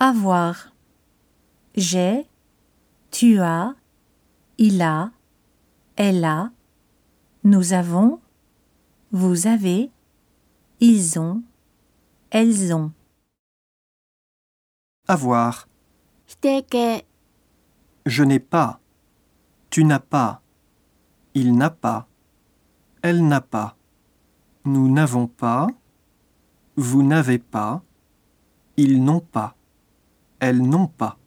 avoir. J'ai, tu as, il a, elle a, nous avons, vous avez, ils ont, elles ont. Avoir. Je n'ai pas. Tu n'as pas. Il n'a pas. Elle n'a pas. Nous n'avons pas. Vous n'avez pas. Ils n'ont pas. Elles n'ont pas.